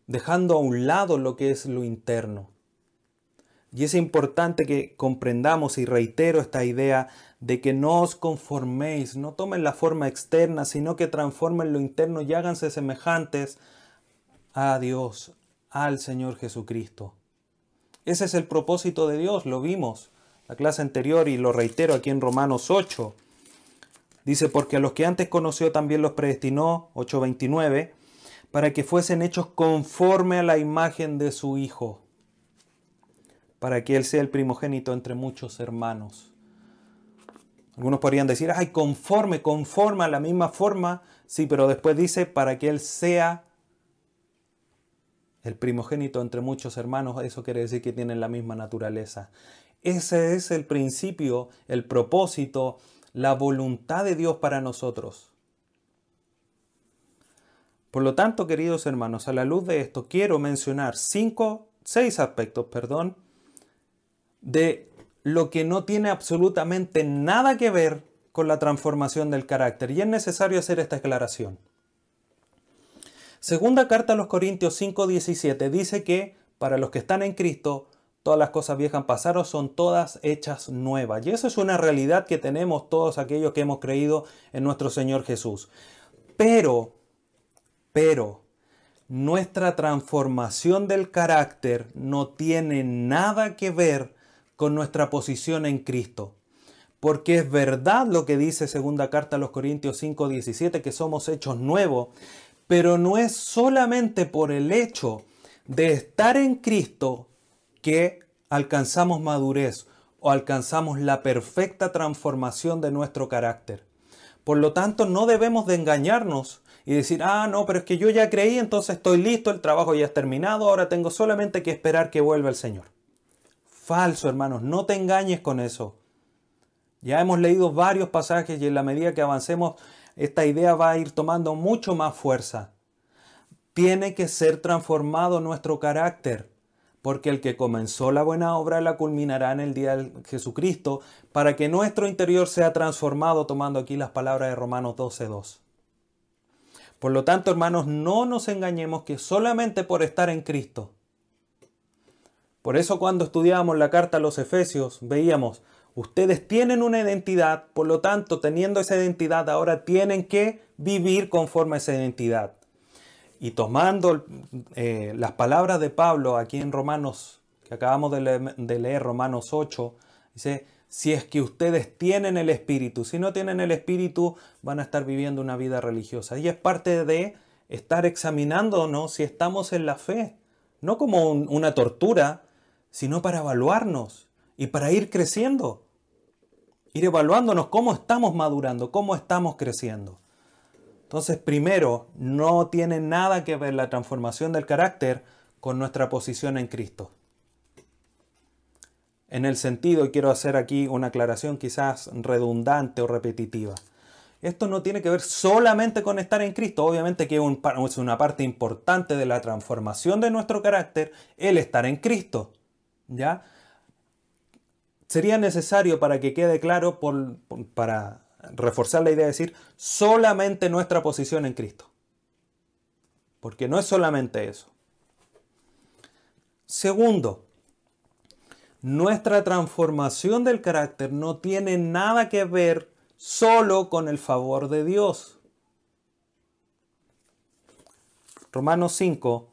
dejando a un lado lo que es lo interno. Y es importante que comprendamos y reitero esta idea de que no os conforméis, no tomen la forma externa, sino que transformen lo interno y háganse semejantes a Dios, al Señor Jesucristo. Ese es el propósito de Dios, lo vimos la clase anterior y lo reitero aquí en Romanos 8. Dice, porque a los que antes conoció también los predestinó, 8.29, para que fuesen hechos conforme a la imagen de su Hijo para que Él sea el primogénito entre muchos hermanos. Algunos podrían decir, ay, conforme, conforme a la misma forma. Sí, pero después dice, para que Él sea el primogénito entre muchos hermanos. Eso quiere decir que tienen la misma naturaleza. Ese es el principio, el propósito, la voluntad de Dios para nosotros. Por lo tanto, queridos hermanos, a la luz de esto quiero mencionar cinco, seis aspectos, perdón, de lo que no tiene absolutamente nada que ver con la transformación del carácter. Y es necesario hacer esta aclaración. Segunda carta a los Corintios 5:17 dice que para los que están en Cristo, todas las cosas viejas pasaron, son todas hechas nuevas. Y eso es una realidad que tenemos todos aquellos que hemos creído en nuestro Señor Jesús. Pero, pero, nuestra transformación del carácter no tiene nada que ver con nuestra posición en Cristo. Porque es verdad lo que dice segunda carta a los Corintios 5:17 que somos hechos nuevos, pero no es solamente por el hecho de estar en Cristo que alcanzamos madurez o alcanzamos la perfecta transformación de nuestro carácter. Por lo tanto, no debemos de engañarnos y decir, ah, no, pero es que yo ya creí, entonces estoy listo, el trabajo ya es terminado, ahora tengo solamente que esperar que vuelva el Señor. Falso, hermanos, no te engañes con eso. Ya hemos leído varios pasajes y en la medida que avancemos, esta idea va a ir tomando mucho más fuerza. Tiene que ser transformado nuestro carácter, porque el que comenzó la buena obra la culminará en el día de Jesucristo, para que nuestro interior sea transformado, tomando aquí las palabras de Romanos 12.2. Por lo tanto, hermanos, no nos engañemos que solamente por estar en Cristo, por eso cuando estudiábamos la carta a los Efesios veíamos, ustedes tienen una identidad, por lo tanto, teniendo esa identidad, ahora tienen que vivir conforme a esa identidad. Y tomando eh, las palabras de Pablo aquí en Romanos, que acabamos de leer Romanos 8, dice, si es que ustedes tienen el Espíritu, si no tienen el Espíritu, van a estar viviendo una vida religiosa. Y es parte de estar examinándonos si estamos en la fe, no como una tortura, sino para evaluarnos y para ir creciendo. Ir evaluándonos cómo estamos madurando, cómo estamos creciendo. Entonces, primero, no tiene nada que ver la transformación del carácter con nuestra posición en Cristo. En el sentido, quiero hacer aquí una aclaración quizás redundante o repetitiva, esto no tiene que ver solamente con estar en Cristo, obviamente que es una parte importante de la transformación de nuestro carácter el estar en Cristo. ¿Ya? Sería necesario para que quede claro, para reforzar la idea de decir, solamente nuestra posición en Cristo. Porque no es solamente eso. Segundo, nuestra transformación del carácter no tiene nada que ver solo con el favor de Dios. Romanos 5.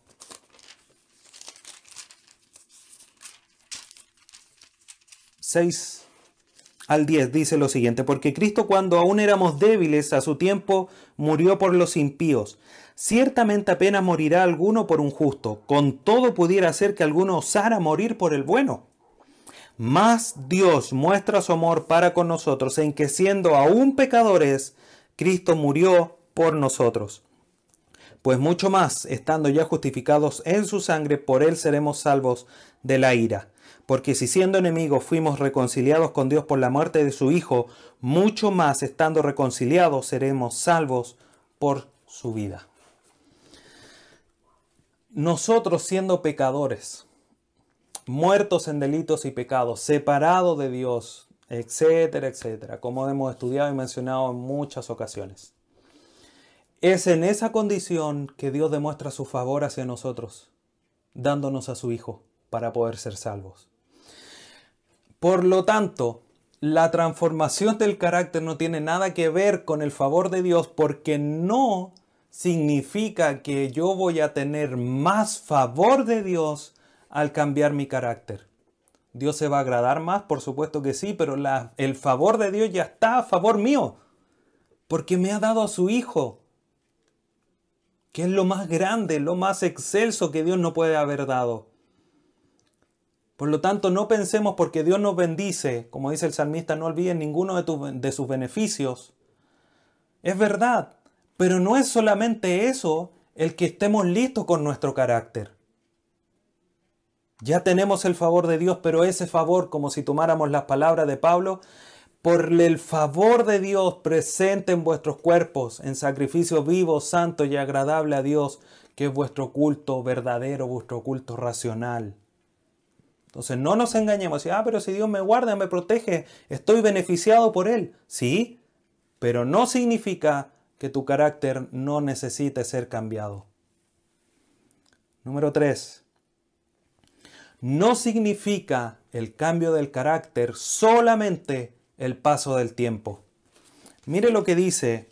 Seis al 10 dice lo siguiente, porque Cristo cuando aún éramos débiles a su tiempo murió por los impíos. Ciertamente apenas morirá alguno por un justo, con todo pudiera ser que alguno osara morir por el bueno. Mas Dios muestra su amor para con nosotros en que siendo aún pecadores, Cristo murió por nosotros. Pues mucho más, estando ya justificados en su sangre, por él seremos salvos de la ira. Porque si siendo enemigos fuimos reconciliados con Dios por la muerte de su Hijo, mucho más, estando reconciliados, seremos salvos por su vida. Nosotros siendo pecadores, muertos en delitos y pecados, separados de Dios, etcétera, etcétera, como hemos estudiado y mencionado en muchas ocasiones. Es en esa condición que Dios demuestra su favor hacia nosotros, dándonos a su Hijo para poder ser salvos. Por lo tanto, la transformación del carácter no tiene nada que ver con el favor de Dios porque no significa que yo voy a tener más favor de Dios al cambiar mi carácter. Dios se va a agradar más, por supuesto que sí, pero el favor de Dios ya está a favor mío, porque me ha dado a su Hijo que es lo más grande, lo más excelso que Dios no puede haber dado. Por lo tanto, no pensemos porque Dios nos bendice, como dice el salmista, no olviden ninguno de, de sus beneficios. Es verdad, pero no es solamente eso el que estemos listos con nuestro carácter. Ya tenemos el favor de Dios, pero ese favor, como si tomáramos las palabras de Pablo, por el favor de Dios presente en vuestros cuerpos en sacrificio vivo, santo y agradable a Dios, que es vuestro culto verdadero, vuestro culto racional. Entonces no nos engañemos, ah, pero si Dios me guarda, me protege, estoy beneficiado por Él. Sí, pero no significa que tu carácter no necesite ser cambiado. Número 3. No significa el cambio del carácter solamente el paso del tiempo. Mire lo que dice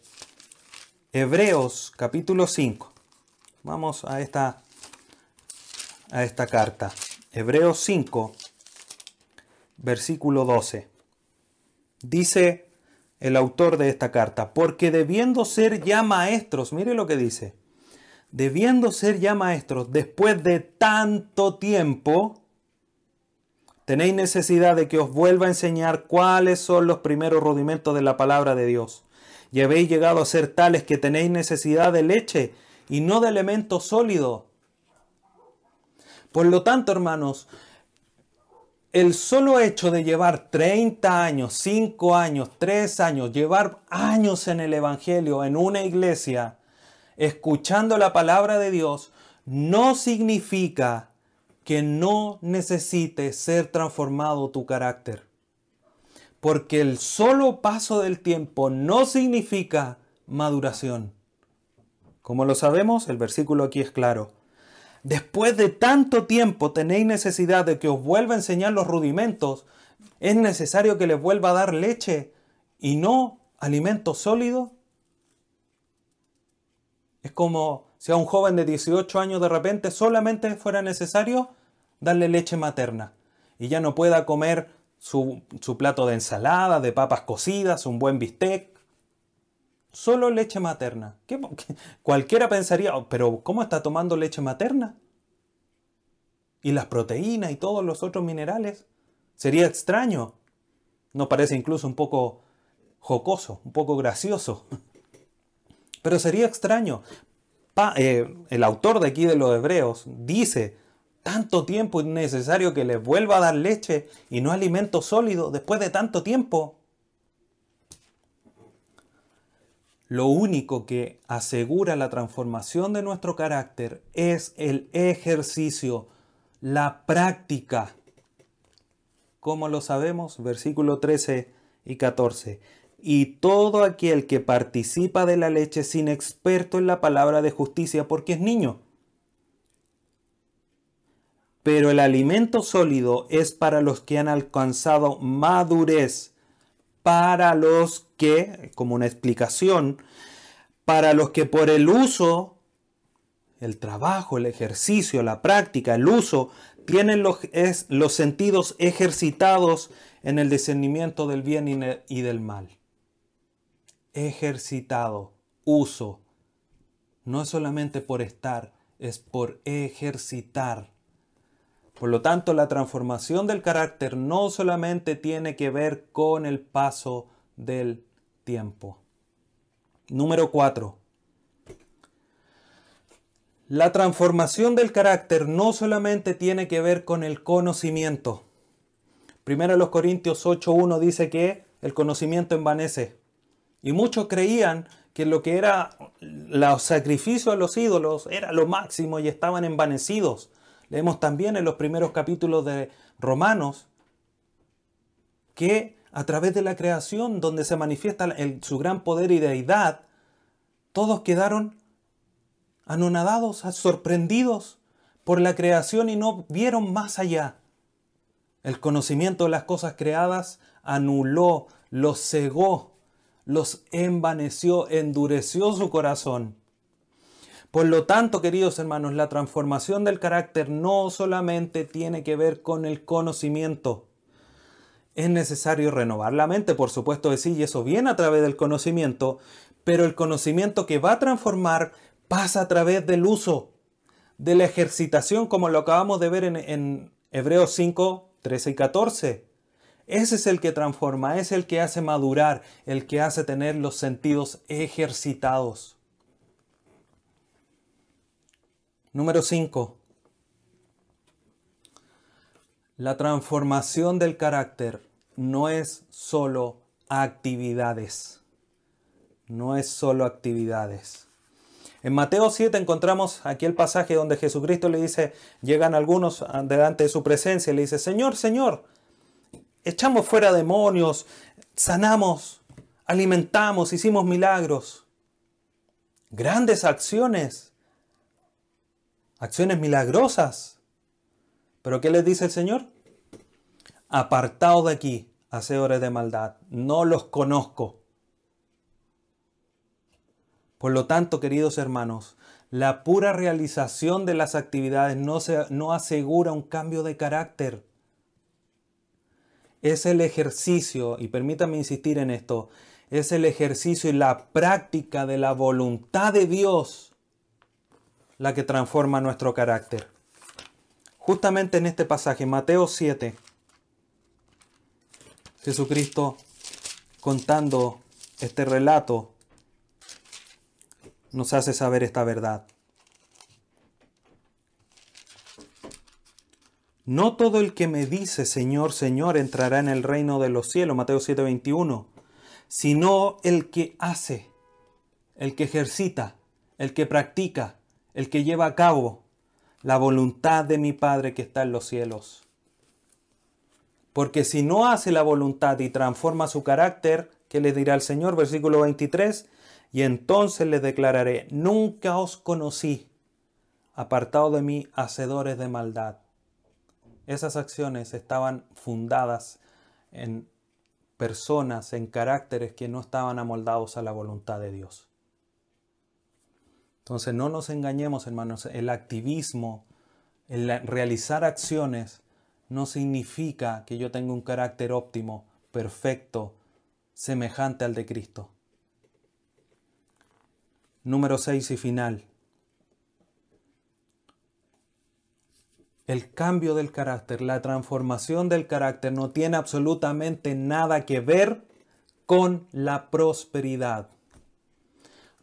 Hebreos capítulo 5. Vamos a esta, a esta carta. Hebreos 5, versículo 12. Dice el autor de esta carta, porque debiendo ser ya maestros, mire lo que dice, debiendo ser ya maestros después de tanto tiempo, Tenéis necesidad de que os vuelva a enseñar cuáles son los primeros rudimentos de la palabra de Dios. Y habéis llegado a ser tales que tenéis necesidad de leche y no de elemento sólido. Por lo tanto, hermanos, el solo hecho de llevar 30 años, 5 años, 3 años, llevar años en el Evangelio, en una iglesia, escuchando la palabra de Dios, no significa que no necesite ser transformado tu carácter. Porque el solo paso del tiempo no significa maduración. Como lo sabemos, el versículo aquí es claro. Después de tanto tiempo tenéis necesidad de que os vuelva a enseñar los rudimentos. Es necesario que les vuelva a dar leche y no alimento sólido. Es como si a un joven de 18 años de repente solamente fuera necesario darle leche materna y ya no pueda comer su, plato de ensalada, de papas cocidas, un buen bistec. Solo leche materna. Cualquiera pensaría, oh, pero ¿cómo está tomando leche materna? Y las proteínas y todos los otros minerales. Sería extraño. Nos parece incluso un poco jocoso, un poco gracioso. Pero sería extraño. Eh, el autor de aquí de los Hebreos dice tanto tiempo innecesario que les vuelva a dar leche y no alimento sólido después de tanto tiempo. Lo único que asegura la transformación de nuestro carácter es el ejercicio, la práctica. ¿Cómo lo sabemos? Versículo 13 y 14. Y todo aquel que participa de la leche sin experto en la palabra de justicia porque es niño pero el alimento sólido es para los que han alcanzado madurez, para los que, como una explicación, para los que por el uso, el trabajo, el ejercicio, la práctica, el uso, tienen los, sentidos ejercitados en el discernimiento del bien y del mal. Ejercitado, uso. No es solamente por estar, es por ejercitar. Por lo tanto, la transformación del carácter no solamente tiene que ver con el paso del tiempo. Número 4. La transformación del carácter no solamente tiene que ver con el conocimiento. Primero los Corintios 8.1 dice que el conocimiento envanece. Y muchos creían que lo que era los sacrificios a los ídolos era lo máximo y estaban envanecidos. Leemos también en los primeros capítulos de Romanos que a través de la creación, donde se manifiesta su gran poder y deidad, todos quedaron anonadados, sorprendidos por la creación y no vieron más allá. El conocimiento de las cosas creadas anuló, los cegó, los envaneció, endureció su corazón. Por lo tanto, queridos hermanos, la transformación del carácter no solamente tiene que ver con el conocimiento. Es necesario renovar la mente, por supuesto que sí, y eso viene a través del conocimiento, pero el conocimiento que va a transformar pasa a través del uso, de la ejercitación, como lo acabamos de ver en, Hebreos 5, 13 y 14. Ese es el que transforma, es el que hace madurar, el que hace tener los sentidos ejercitados. Número 5. La transformación del carácter no es solo actividades. No es solo actividades. En Mateo 7 encontramos aquí el pasaje donde Jesucristo le dice, llegan algunos delante de su presencia y le dice, Señor, Señor, echamos fuera demonios, sanamos, alimentamos, hicimos milagros, grandes acciones, acciones milagrosas. Pero ¿qué les dice el Señor? Apartaos de aquí, hacedores de maldad, no los conozco. Por lo tanto, queridos hermanos, la pura realización de las actividades no, se, no asegura un cambio de carácter. Es el ejercicio, y permítame insistir en esto, es el ejercicio y la práctica de la voluntad de Dios la que transforma nuestro carácter. Justamente en este pasaje, Mateo 7, Jesucristo contando este relato nos hace saber esta verdad. No todo el que me dice Señor, Señor entrará en el reino de los cielos, Mateo 7:21, sino el que hace, el que ejercita, el que practica, el que lleva a cabo la voluntad de mi Padre que está en los cielos. Porque si no hace la voluntad y transforma su carácter, ¿qué le dirá el Señor? Versículo 23, y entonces les declararé, nunca os conocí, apartado de mí, hacedores de maldad. Esas acciones estaban fundadas en personas, en caracteres que no estaban amoldados a la voluntad de Dios. Entonces no nos engañemos, hermanos, el activismo, el realizar acciones, no significa que yo tenga un carácter óptimo, perfecto, semejante al de Cristo. Número 6 y final. El cambio del carácter, la transformación del carácter no tiene absolutamente nada que ver con la prosperidad.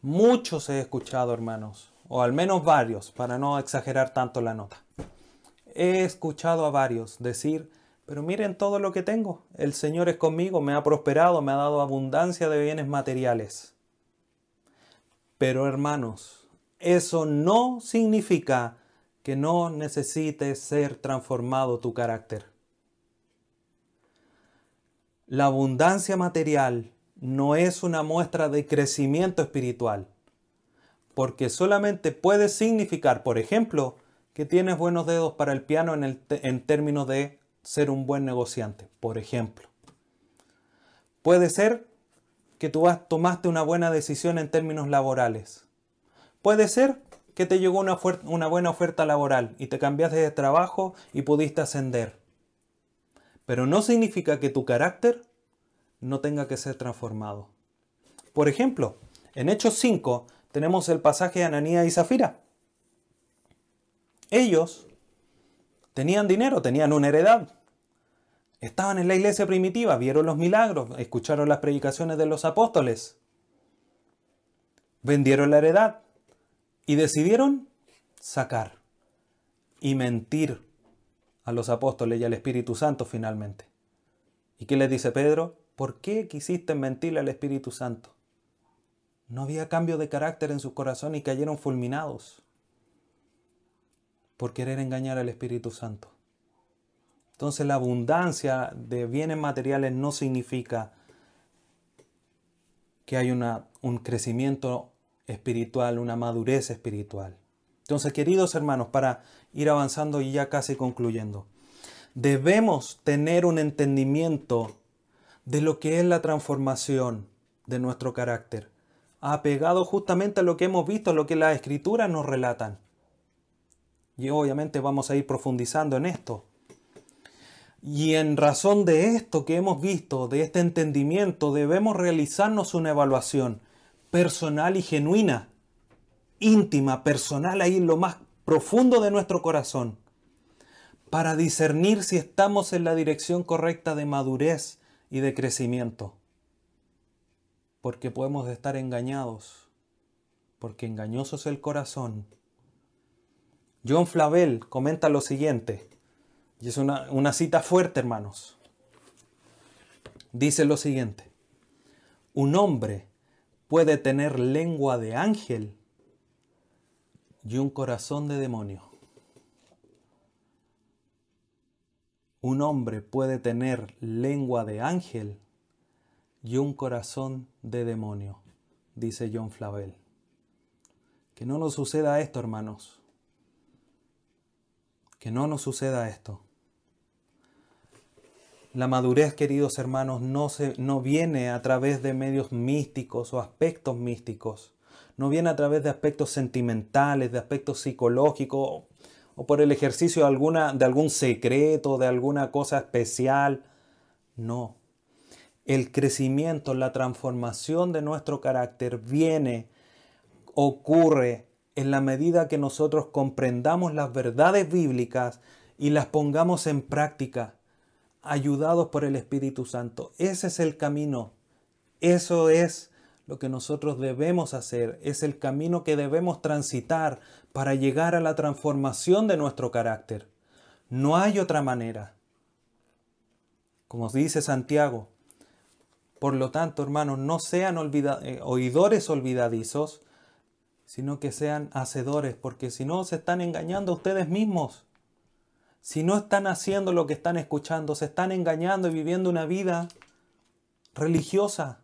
Muchos he escuchado, hermanos, o al menos varios, para no exagerar tanto la nota. He escuchado a varios decir, pero miren todo lo que tengo. El Señor es conmigo, me ha prosperado, me ha dado abundancia de bienes materiales. Pero hermanos, eso no significa que no necesites ser transformado tu carácter. La abundancia material no es una muestra de crecimiento espiritual, porque solamente puede significar, por ejemplo, que tienes buenos dedos para el piano en, en términos de ser un buen negociante, por ejemplo. Puede ser que tú tomaste una buena decisión en términos laborales. Puede ser que te llegó una, una buena oferta laboral y te cambiaste de trabajo y pudiste ascender. Pero no significa que tu carácter no tenga que ser transformado. Por ejemplo, en Hechos 5 tenemos el pasaje de Ananía y Zafira. Ellos tenían dinero, tenían una heredad. Estaban en la iglesia primitiva, vieron los milagros, escucharon las predicaciones de los apóstoles. Vendieron la heredad y decidieron sacar y mentir a los apóstoles y al Espíritu Santo finalmente. ¿Y qué les dice Pedro? ¿Por qué quisiste mentirle al Espíritu Santo? No había cambio de carácter en su corazón y cayeron fulminados por querer engañar al Espíritu Santo. Entonces la abundancia de bienes materiales no significa que hay una, un crecimiento espiritual, una madurez espiritual. Entonces, queridos hermanos, para ir avanzando y ya casi concluyendo, debemos tener un entendimiento de lo que es la transformación de nuestro carácter, apegado justamente a lo que hemos visto, a lo que las escrituras nos relatan. Y obviamente vamos a ir profundizando en esto. Y en razón de esto que hemos visto, de este entendimiento, debemos realizarnos una evaluación personal y genuina, íntima, personal, ahí en lo más profundo de nuestro corazón, para discernir si estamos en la dirección correcta de madurez y de crecimiento. Porque podemos estar engañados, porque engañoso es el corazón. John Flavel comenta lo siguiente, y es una, una cita fuerte, hermanos. Dice lo siguiente, un hombre puede tener lengua de ángel y un corazón de demonio. Un hombre puede tener lengua de ángel y un corazón de demonio, dice John Flavel. Que no nos suceda esto, hermanos. Que no nos suceda esto. La madurez, queridos hermanos, no, se, no viene a través de medios místicos o aspectos místicos. No viene a través de aspectos sentimentales, de aspectos psicológicos o por el ejercicio de, alguna, de algún secreto, de alguna cosa especial. No. El crecimiento, la transformación de nuestro carácter viene, ocurre en la medida que nosotros comprendamos las verdades bíblicas y las pongamos en práctica, ayudados por el Espíritu Santo. Ese es el camino. Eso es lo que nosotros debemos hacer, es el camino que debemos transitar para llegar a la transformación de nuestro carácter. No hay otra manera. Como dice Santiago, por lo tanto, hermanos, no sean eh, oidores olvidadizos, sino que sean hacedores, porque si no, se están engañando a ustedes mismos. Si no están haciendo lo que están escuchando, se están engañando y viviendo una vida religiosa.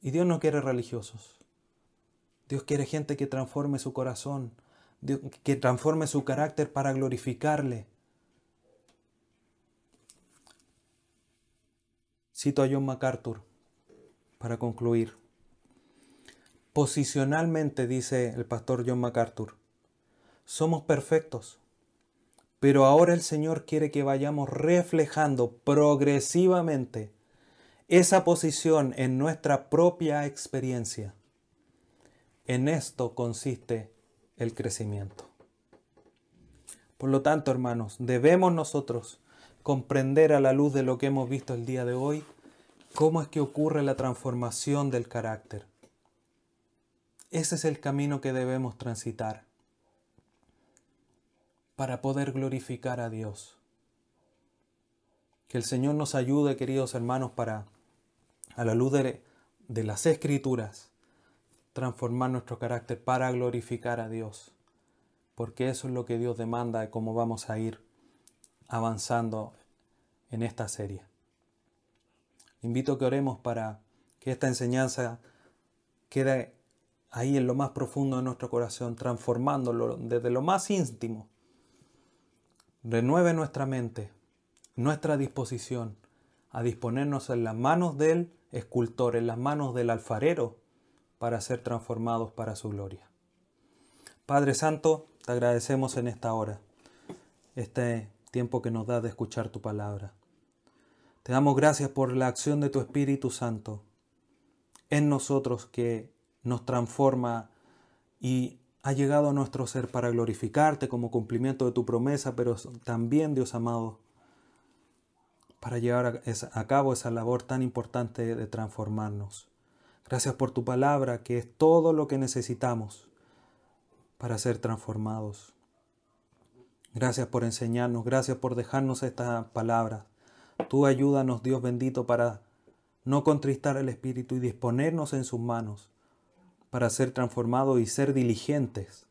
Y Dios no quiere religiosos. Dios quiere gente que transforme su corazón, que transforme su carácter para glorificarle. Cito a John MacArthur para concluir. Posicionalmente, dice el pastor John MacArthur, somos perfectos, pero ahora el Señor quiere que vayamos reflejando progresivamente esa posición en nuestra propia experiencia. En esto consiste el crecimiento. Por lo tanto, hermanos, debemos nosotros comprender a la luz de lo que hemos visto el día de hoy cómo es que ocurre la transformación del carácter. Ese es el camino que debemos transitar para poder glorificar a Dios. Que el Señor nos ayude, queridos hermanos, para, a la luz de, de las escrituras, transformar nuestro carácter para glorificar a Dios. Porque eso es lo que Dios demanda y cómo vamos a ir avanzando en esta serie. Invito a que oremos para que esta enseñanza quede ahí en lo más profundo de nuestro corazón, transformándolo desde lo más íntimo. Renueve nuestra mente, nuestra disposición a disponernos en las manos del escultor, en las manos del alfarero, para ser transformados para su gloria. Padre Santo, te agradecemos en esta hora, este tiempo que nos da de escuchar tu palabra. Te damos gracias por la acción de tu Espíritu Santo en nosotros que nos transforma y ha llegado a nuestro ser para glorificarte como cumplimiento de tu promesa, pero también, Dios amado, para llevar a, cabo esa labor tan importante de transformarnos. Gracias por tu palabra, que es todo lo que necesitamos para ser transformados. Gracias por enseñarnos, gracias por dejarnos esta palabra. Tú ayúdanos, Dios bendito, para no contristar el Espíritu y disponernos en sus manos para ser transformados y ser diligentes,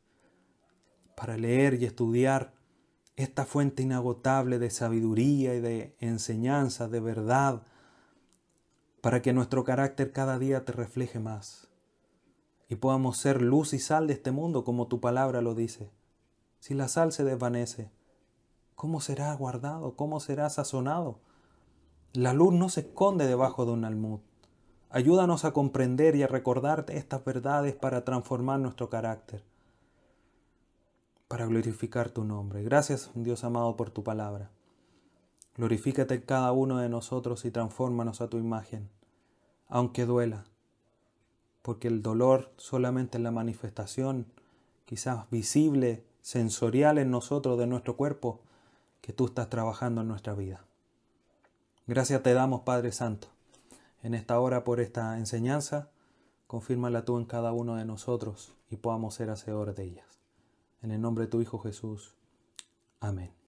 para leer y estudiar esta fuente inagotable de sabiduría y de enseñanza, de verdad, para que nuestro carácter cada día te refleje más y podamos ser luz y sal de este mundo como tu palabra lo dice. Si la sal se desvanece, ¿cómo será guardado? ¿Cómo será sazonado? La luz no se esconde debajo de un almud. Ayúdanos a comprender y a recordar estas verdades para transformar nuestro carácter, para glorificar tu nombre. Gracias, Dios amado, por tu palabra. Glorifícate en cada uno de nosotros y transfórmanos a tu imagen, aunque duela, porque el dolor solamente es la manifestación, quizás visible, sensorial en nosotros, de nuestro cuerpo, que tú estás trabajando en nuestra vida. Gracias te damos, Padre Santo en esta hora por esta enseñanza. Confírmala tú en cada uno de nosotros y podamos ser hacedores de ellas. En el nombre de tu Hijo Jesús. Amén.